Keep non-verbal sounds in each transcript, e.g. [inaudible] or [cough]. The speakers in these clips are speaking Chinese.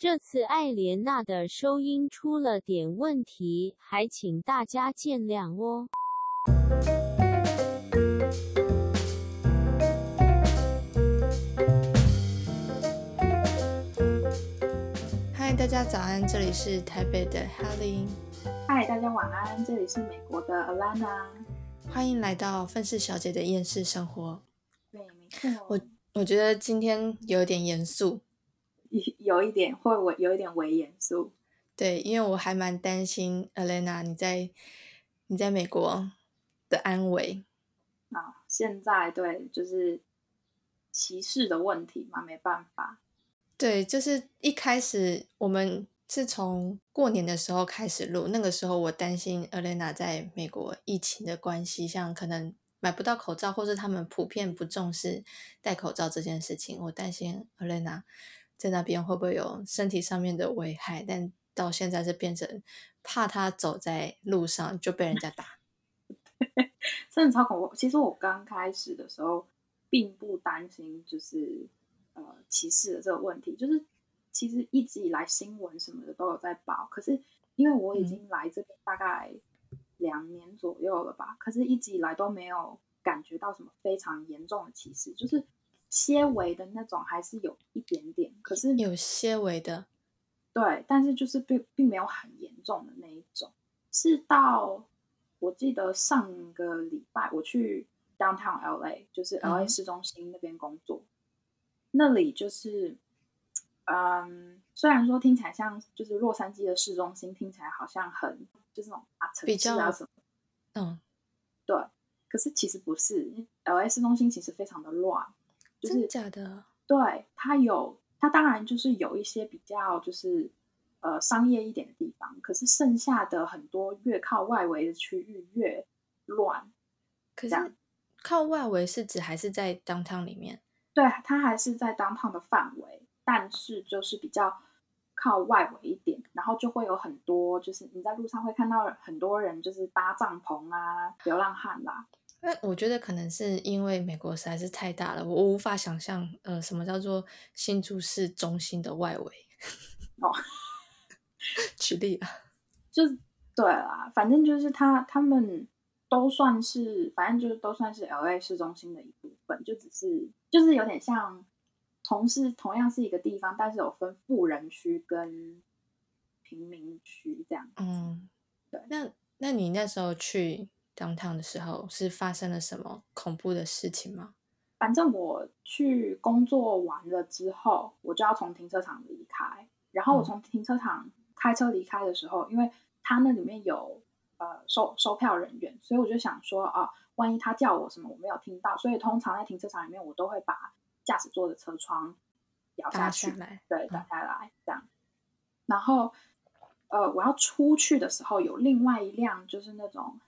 这次艾莲娜的收音出了点问题，还请大家见谅哦。嗨，大家早安，这里是台北的 Helly，嗨，大家晚安，这里是美国的 Alana。欢迎来到愤世小姐的厌世生活。对，没错。我我觉得今天有点严肃，有有一点会微有一点微严肃。对，因为我还蛮担心 Alana 你在你在美国的安危。啊，现在对，就是歧视的问题嘛，没办法。对，就是一开始我们是从过年的时候开始录，那个时候我担心 Alana 在美国疫情的关系，像可能买不到口罩，或是他们普遍不重视戴口罩这件事情，我担心 Alana 在那边会不会有身体上面的危害，但到现在是变成怕他走在路上就被人家打。[laughs] 真的超恐怖。其实我刚开始的时候并不担心，就是呃歧视的这个问题，就是其实一直以来新闻什么的都有在报，可是因为我已经来这边大概两年左右了吧，可是一直以来都没有感觉到什么非常严重的歧视，就是些微的那种还是有一点点，可是有些微的，对，但是就是并并没有很严重的那一种，是到。我记得上个礼拜我去 downtown LA，就是 LA 市中心那边工作，那里就是，嗯，虽然说听起来像就是洛杉矶的市中心，听起来好像很就是那种大城市啊什么，嗯，对，可是其实不是，LA 市中心其实非常的乱，就是假的，对，它有，它当然就是有一些比较就是。呃，商业一点的地方，可是剩下的很多越靠外围的区域越乱。可是靠外围是指还是在 downtown 里面？对，它还是在 downtown 的范围，但是就是比较靠外围一点，然后就会有很多，就是你在路上会看到很多人就是搭帐篷啊，流浪汉啦。那我觉得可能是因为美国实在是太大了，我无法想象，呃，什么叫做新竹市中心的外围哦。[laughs] 举例啊，就对啦，反正就是他他们都算是，反正就是都算是 L A 市中心的一部分，就只是就是有点像同是同样是一个地方，但是有分富人区跟平民区这样。嗯，对。那那你那时候去 downtown 的时候，是发生了什么恐怖的事情吗？反正我去工作完了之后，我就要从停车场离开，然后我从停车场。开车离开的时候，因为他那里面有呃收收票人员，所以我就想说啊，万一他叫我什么我没有听到，所以通常在停车场里面我都会把驾驶座的车窗摇下去，对，打下来这样。然后呃，我要出去的时候，有另外一辆就是那种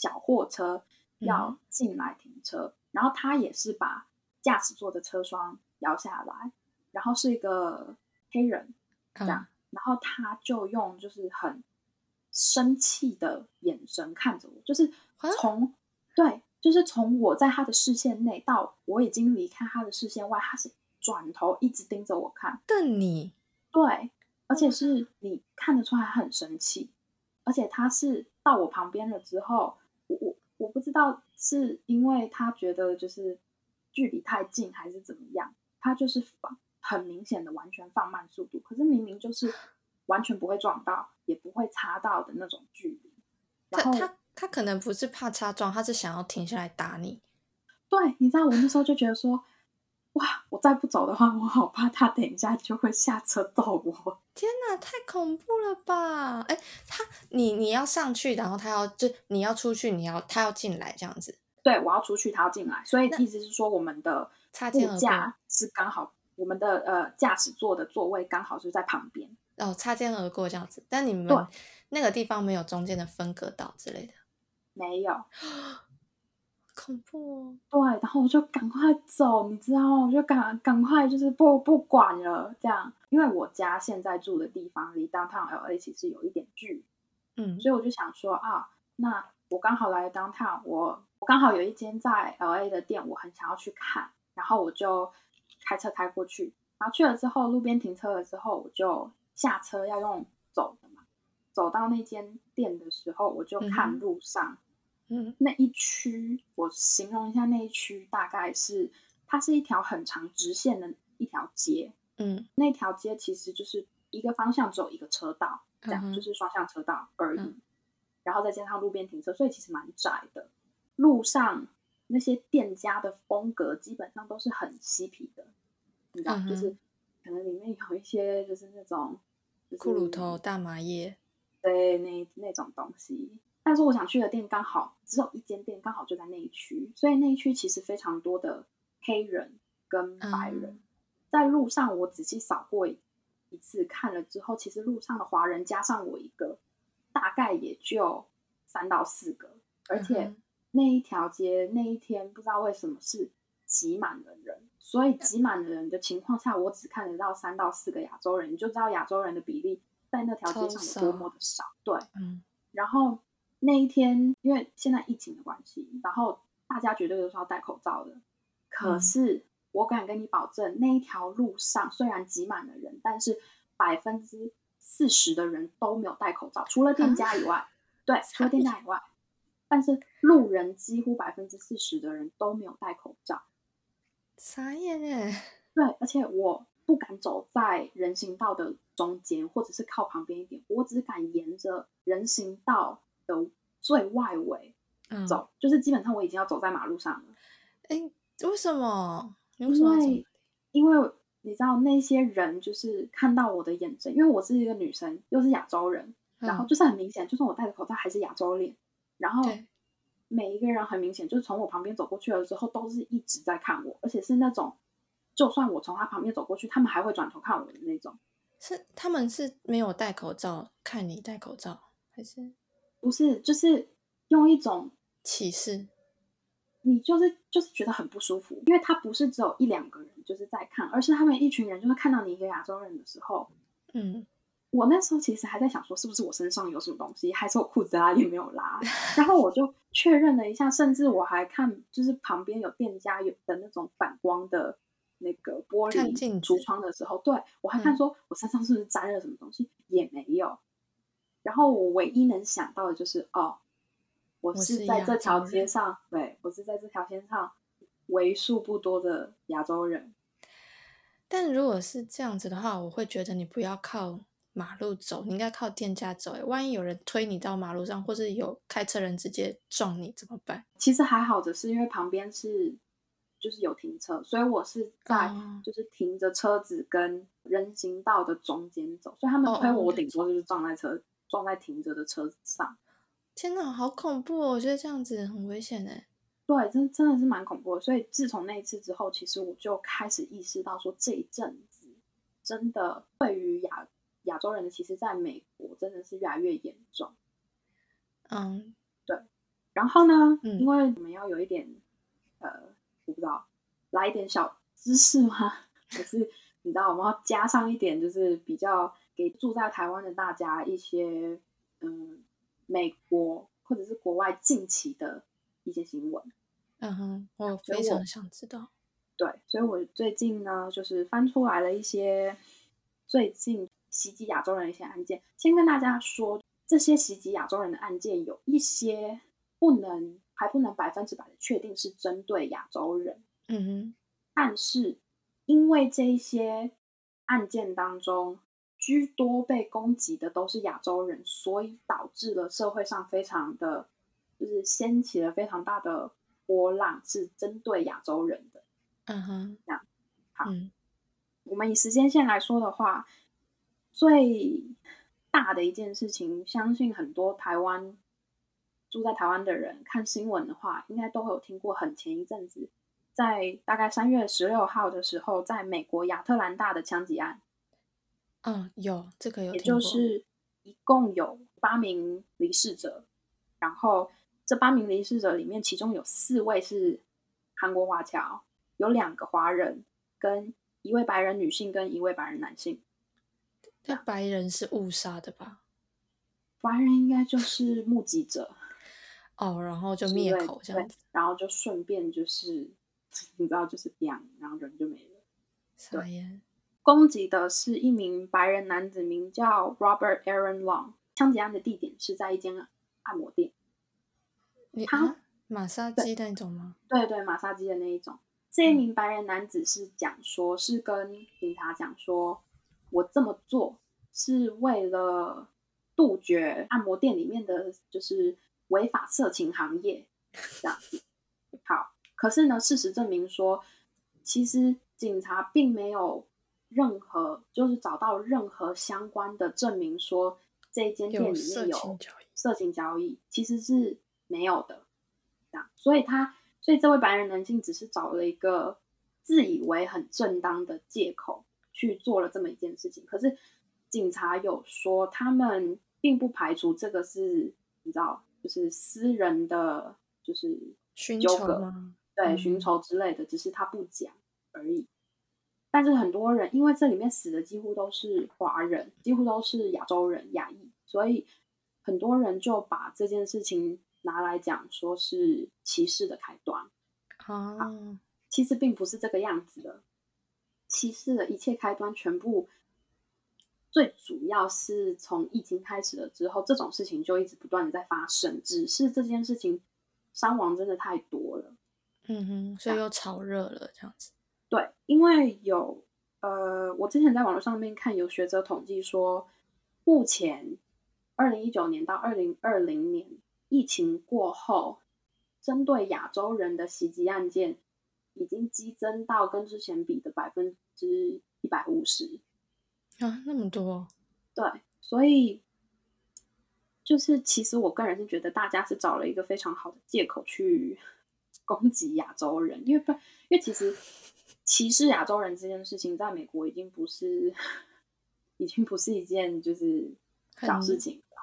小货车要进来停车，然后他也是把驾驶座的车窗摇下来，然后是一个黑人这样。然后他就用就是很生气的眼神看着我，就是从对，就是从我在他的视线内到我已经离开他的视线外，他是转头一直盯着我看，瞪你。对，而且是你看得出来很生气，而且他是到我旁边了之后，我我我不知道是因为他觉得就是距离太近还是怎么样，他就是放。很明显的完全放慢速度，可是明明就是完全不会撞到，也不会擦到的那种距离。他他他可能不是怕擦撞，他是想要停下来打你。对，你知道我那时候就觉得说，哇，我再不走的话，我好怕他等一下就会下车揍我。天哪，太恐怖了吧！哎，他你你要上去，然后他要就你要出去，你要他要进来这样子。对，我要出去，他要进来，所以意思是说我们的差价是刚好。我们的呃驾驶座的座位刚好是在旁边哦，擦肩而过这样子。但你们那个地方没有中间的分隔岛之类的，没有，[gasps] 恐怖。对，然后我就赶快走，你知道吗？我就赶赶快就是不不管了这样，因为我家现在住的地方离 downtown LA 其实有一点距离，嗯，所以我就想说啊，那我刚好来 downtown，我我刚好有一间在 LA 的店，我很想要去看，然后我就。开车开过去，然后去了之后，路边停车了之后，我就下车要用走的嘛。走到那间店的时候，我就看路上，嗯那一区，我形容一下那一区，大概是它是一条很长直线的一条街，嗯那条街其实就是一个方向只有一个车道，这样、嗯就是双向车道而已。嗯然后再加上路边停车，所以其实蛮窄的。路上那些店家的风格基本上都是很嬉皮的，你知道，嗯就是可能里面有一些就是那种就是骷髅头、大麻叶，对那那种东西。但是我想去的店刚好只有一间店，刚好就在那一区，所以那一区其实非常多的黑人跟白人。嗯在路上我仔细扫过一次，看了之后，其实路上的华人加上我一个，大概也就三到四个，而且那一条街那一天不知道为什么是挤满了人，所以挤满了人的情况下，我只看得到三到四个亚洲人，你就知道亚洲人的比例在那条街上有多么的少。对，嗯然后那一天，因为现在疫情的关系，然后大家绝对都是要戴口罩的。可嗯是我敢跟你保证，那一条路上虽然挤满了人，但是百分之四十的人都没有戴口罩，除了店家以外，[laughs] 对，除了店家以外，但是路人几乎百分之四十的人都没有戴口罩。傻眼哎，对，而且我不敢走在人行道的中间，或者是靠旁边一点，我只敢沿着人行道的最外围嗯，走，就是基本上我已经要走在马路上了。哎，为什么？为因为因为你知道那些人就是看到我的眼神，因为我是一个女生，又是亚洲人，然后嗯就是很明显，就算我戴着口罩还是亚洲脸，然后每一个人很明显就是从我旁边走过去了之后，都是一直在看我，而且是那种就算我从他旁边走过去，他们还会转头看我的那种。是他们是没有戴口罩，看你戴口罩，还是不是，就是用一种歧视？你就是就是觉得很不舒服，因为他不是只有一两个人就是在看，而是他们一群人就是看到你一个亚洲人的时候，嗯我那时候其实还在想说，是不是我身上有什么东西，还是我裤子拉链没有拉？[laughs] 然后我就确认了一下，甚至我还看，就是旁边有店家有的那种反光的那个玻璃橱窗的时候，对我还看嗯说我身上是不是沾了什么东西，也没有。然后我唯一能想到的就是，哦，我我是在这条街上，对我是在这条街上为数不多的亚洲人。但如果是这样子的话，我会觉得你不要靠马路走，你应该靠店家走。哎，万一有人推你到马路上，或是有开车人直接撞你怎么办？其实还好的是，因为旁边是就是有停车，所以我是在哦就是停着车子跟人行道的中间走，所以他们哦推我，哦我顶多就是撞在车撞在停着的车子上。天哪，好恐怖哦！我觉得这样子很危险哎。对，真真的是蛮恐怖的。所以自从那一次之后，其实我就开始意识到说，这一阵子真的对于亚亚洲人的歧视，在美国真的是越来越严重。嗯对然后呢，嗯因为我们要有一点呃，我不知道，来一点小知识吗？[laughs] 可是你知道，我们要加上一点，就是比较给住在台湾的大家一些嗯，美国或者是国外近期的一些新闻。嗯哼，我非常想知道。对，所以我最近呢，就是翻出来了一些最近袭击亚洲人的一些案件。先跟大家说，这些袭击亚洲人的案件有一些不能还不能百分之百的确定是针对亚洲人，嗯哼，但是因为这一些案件当中，居多被攻击的都是亚洲人，所以导致了社会上非常的，就是掀起了非常大的波浪，是针对亚洲人的。嗯哼，这样好嗯我们以时间线来说的话，最大的一件事情，相信很多台湾住在台湾的人看新闻的话，应该都会有听过。很前一阵子，在大概三月十六号的时候，在美国亚特兰大的枪击案，嗯，有这个有也，就是一共有八名离世者，然后这八名离世者里面，其中有四位是韩国华侨，有两个华人，跟一位白人女性跟一位白人男性。那白人是误杀的吧？白人应该就是目击者哦，然后就灭口这样子，然后就顺便就是 [laughs] 你知道就是 b 然后人就没了。傻眼。攻击的是一名白人男子，名叫 Robert Aaron Long。枪击案的地点是在一间按摩店。他你啊马杀鸡那种吗？对对，马杀鸡的那一种。这一名白人男子是讲说，是跟警察讲说，我这么做是为了杜绝按摩店里面的就是违法色情行业这样子。好，可是呢，事实证明说，其实警察并没有任何就是找到任何相关的证明说这间店里面有色情交易，其实是没有的。这样，所以他，所以这位白人男性只是找了一个自以为很正当的借口去做了这么一件事情。可是警察有说，他们并不排除这个是你知道，就是私人的，就是寻仇吗？对，嗯寻仇之类的，只是他不讲而已。但是很多人，因为这里面死的几乎都是华人，几乎都是亚洲人、亚裔，所以很多人就把这件事情拿来讲，说是歧视的开端。啊，其实并不是这个样子的，歧视的一切开端全部最主要是从疫情开始了之后，这种事情就一直不断的在发生，只是这件事情伤亡真的太多了。嗯哼，所以又炒热了这样子。对，因为有呃，我之前在网络上面看有学者统计说，目前二零一九年到二零二零年疫情过后，针对亚洲人的袭击案件已经激增到跟之前比的百分之一百五十。啊，那么多，对，所以就是其实我个人是觉得大家是找了一个非常好的借口去 [laughs] 攻击亚洲人，因为不，因为其实歧视亚洲人这件事情在美国已经不是，已经不是一件就是小很事情了，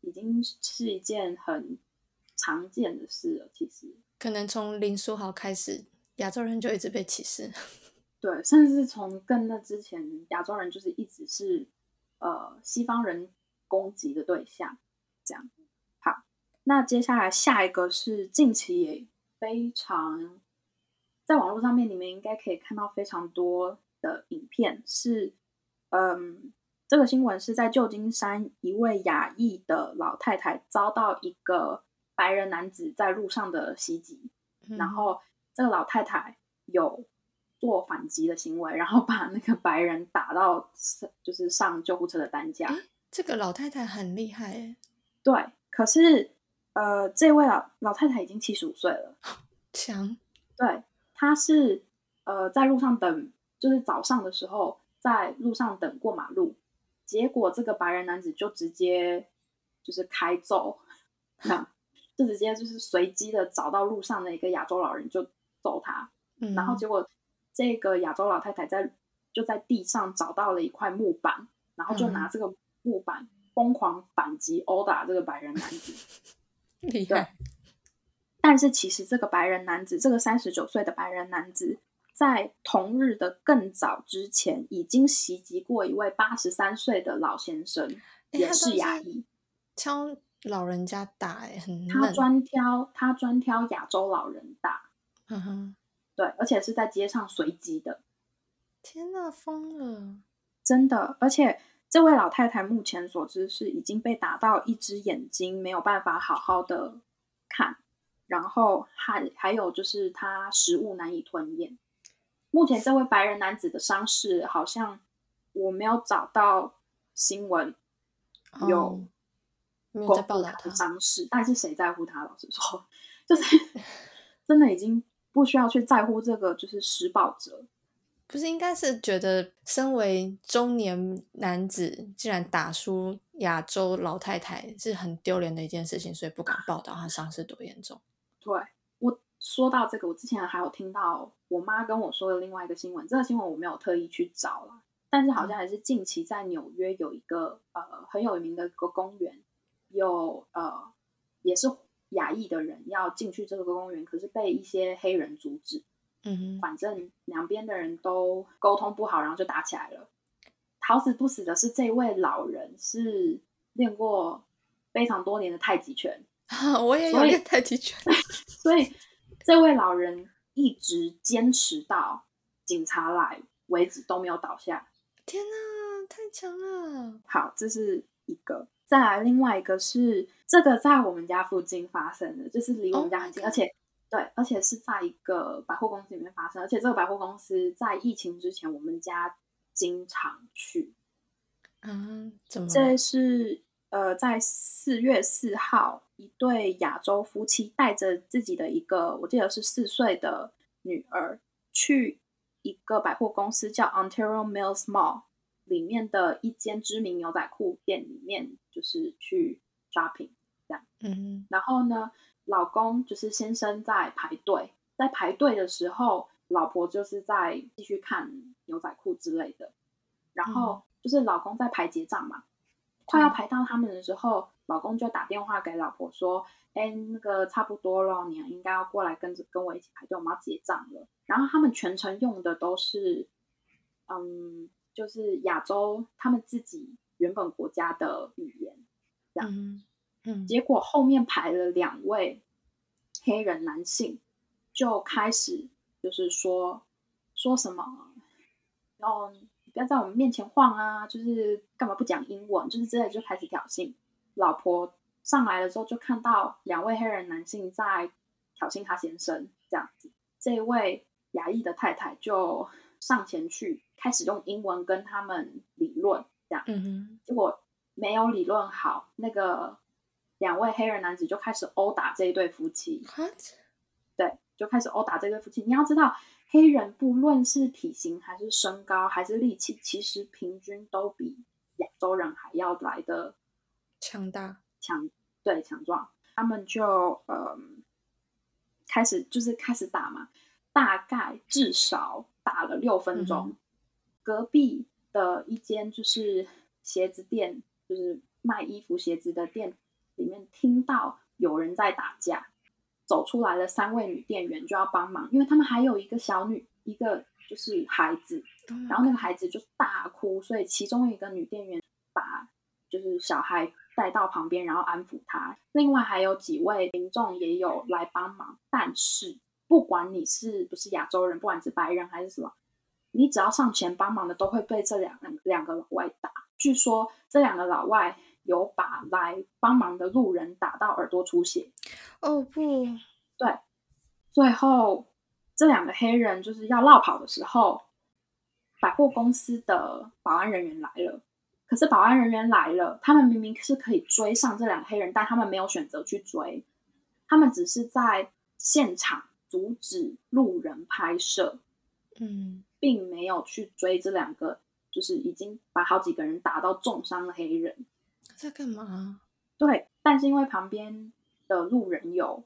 已经是一件很常见的事了。其实，可能从林书豪开始，亚洲人就一直被歧视。[laughs] 对，甚至是从更那之前，亚洲人就是一直是呃西方人攻击的对象。这样，好，那接下来下一个是近期也非常在网络上面，你们应该可以看到非常多的影片，是嗯，这个新闻是在旧金山一位亚裔的老太太遭到一个白人男子在路上的袭击，然嗯后这个老太太有做反击的行为，然后把那个白人打到就是上救护车的担架。这个老太太很厉害耶，[laughs] 对，可是呃，这位老老太太已经七十五岁了，强，对，她是呃在路上等，就是早上的时候在路上等过马路，结果这个白人男子就直接就是开揍，那就直接就是随机的找到路上的一个亚洲老人就揍他，嗯，然后结果这个亚洲老太太在就在地上找到了一块木板，然后就拿嗯这个木板疯狂反击殴打这个白人男子。[laughs] 对厉害，但是其实这个白人男子，这个三十九岁的白人男子，在同日的更早之前，已经袭击过一位八十三岁的老先生，也是诶他都是亚裔。敲老人家打，哎，很他嫩，专挑他专挑亚洲老人打，嗯哼，对，而且是在街上随机的。天呐，疯了，真的，而且这位老太太目前所知是已经被打到一只眼睛没有办法好好的看，然后还还有就是他食物难以吞咽。目前这位白人男子的伤势好像我没有找到新闻有哦没有公在报道他的，伤势，但是谁在乎他？老实说，就是 [laughs] 真的已经不需要去在乎这个就是施暴者。不是应该是觉得身为中年男子竟然打输亚洲老太太是很丢脸的一件事情，所以不敢报道他伤势多严重。对我说到这个，我之前还有听到我妈跟我说的另外一个新闻，这个新闻我没有特意去找了，但是好像还是近期在纽约有一个呃很有名的一个公园，有呃也是亚裔的人要进去这个公园，可是被一些黑人阻止，嗯哼，反正两边的人都沟通不好，然后就打起来了。好死不死的是，这位老人是练过非常多年的太极拳，[laughs] 我也有所以练太极拳，[laughs] 所以这位老人一直坚持到警察来为止都没有倒下。天哪，太强了！好，这是一个。再来，另外一个是这个在我们家附近发生的，就是离我们家很近，而且对，而且是在一个百货公司里面发生，而且这个百货公司在疫情之前，我们家经常去。嗯，怎么？这是呃，在四月四号，一对亚洲夫妻带着自己的一个，我记得是四岁的女儿，去一个百货公司叫 Ontario Mills Mall。里面的一间知名牛仔裤店里面，就是去 shopping 这样。嗯，然后呢，老公就是先生在排队，在排队的时候，老婆就是在继续看牛仔裤之类的。然后就是老公在排结账嘛，快要排到他们的时候，老公就打电话给老婆说：“哎，那个差不多了，你应该要过来跟着跟我一起排队，我们要结账了。”然后他们全程用的都是，嗯。就是亚洲他们自己原本国家的语言，这样，嗯，结果后面排了两位黑人男性，就开始就是说说什么，然后不要在我们面前晃啊，就是干嘛不讲英文，就是之类就开始挑衅。老婆上来了之后，就看到两位黑人男性在挑衅他先生，这样子，这位亚裔的太太就上前去。开始用英文跟他们理论，这样嗯，结果没有理论好，那个两位黑人男子就开始殴打这一对夫妻。对，就开始殴打这对夫妻。你要知道，黑人不论是体型还是身高还是力气，其实平均都比亚洲人还要来的强大、强对强壮。他们就嗯开始就是开始打嘛，大概至少打了六分钟。隔壁的一间就是鞋子店，就是卖衣服鞋子的店里面，听到有人在打架，走出来的三位女店员就要帮忙，因为他们还有一个小女，一个就是孩子，然后那个孩子就大哭，所以其中一个女店员把就是小孩带到旁边，然后安抚他。另外还有几位民众也有来帮忙，但是不管你是不是亚洲人，不管是白人还是什么。你只要上前帮忙的，都会被这两两两个老外打。据说这两个老外有把来帮忙的路人打到耳朵出血。哦不，对。最后这两个黑人就是要绕跑的时候，百货公司的保安人员来了。可是保安人员来了，他们明明是可以追上这两个黑人，但他们没有选择去追，他们只是在现场阻止路人拍摄。嗯。并没有去追这两个，就是已经把好几个人打到重伤的黑人，在干嘛？对，但是因为旁边的路人有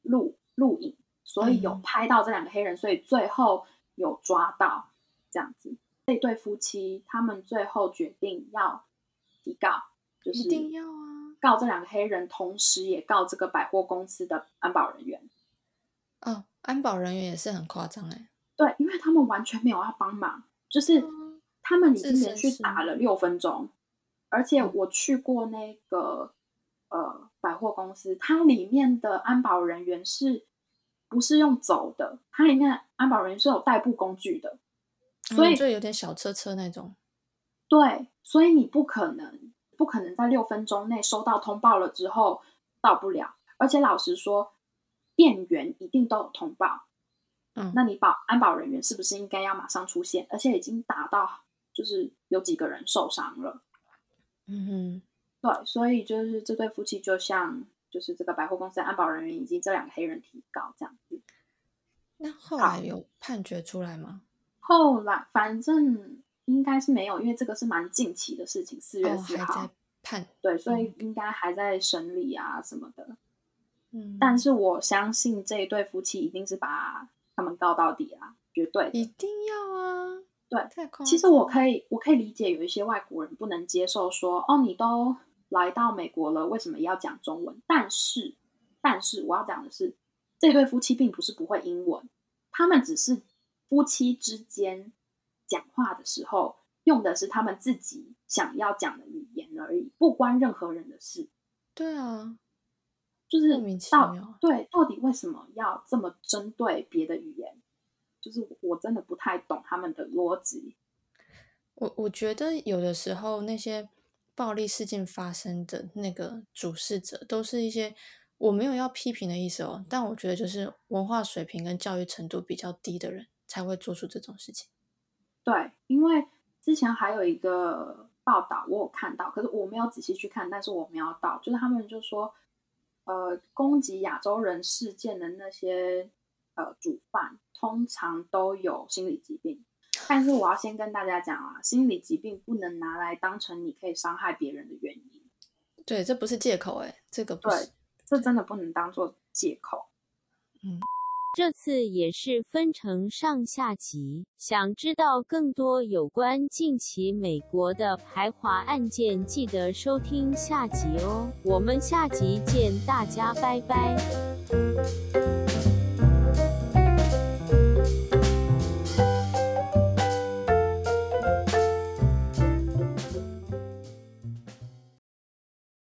录录影，所以有拍到这两个黑人，所以最后有抓到这样子。这对夫妻他们最后决定要提告，就是一定要啊，告这两个黑人，同时也告这个百货公司的安保人员。哦，安保人员也是很夸张哎。对，因为他们完全没有要帮忙，就是他们已经连续打了六分钟，而且我去过那个呃百货公司，它里面的安保人员是不是用走的？它里面安保人员是有代步工具的，所以就有点小车车那种。对，所以你不可能不可能在六分钟内收到通报了之后到不了，而且老实说，店员一定都有通报。嗯，那你保安保人员是不是应该要马上出现？而且已经打到，就是有几个人受伤了。嗯哼，对，所以就是这对夫妻就像，就是这个百货公司安保人员以及这两个黑人提告这样子。那后来有判决出来吗？后来反正应该是没有，因为这个是蛮近期的事情，四月四号判。对，所以应该还在审理啊什么的。嗯，但是我相信这一对夫妻一定是把。他们告到底啊，绝对一定要啊！对，其实我可以，我可以理解有一些外国人不能接受说，哦，你都来到美国了，为什么要讲中文？但是，但是我要讲的是，这对夫妻并不是不会英文，他们只是夫妻之间讲话的时候用的是他们自己想要讲的语言而已，不关任何人的事。对啊。就是莫名其妙，对，到底为什么要这么针对别的语言？就是我真的不太懂他们的逻辑。我我觉得有的时候那些暴力事件发生的那个主事者，都是一些我没有要批评的意思哦，但我觉得就是文化水平跟教育程度比较低的人才会做出这种事情。对，因为之前还有一个报道，我有看到，可是我没有仔细去看，但是我瞄到，就是他们就说，呃，攻击亚洲人事件的那些呃主犯，通常都有心理疾病。但是我要先跟大家讲啊，心理疾病不能拿来当成你可以伤害别人的原因。对，这不是借口哎，这个不对，这真的不能当做借口。嗯。这次也是分成上下集，想知道更多有关近期美国的排华案件，记得收听下集哦。我们下集见，大家拜拜。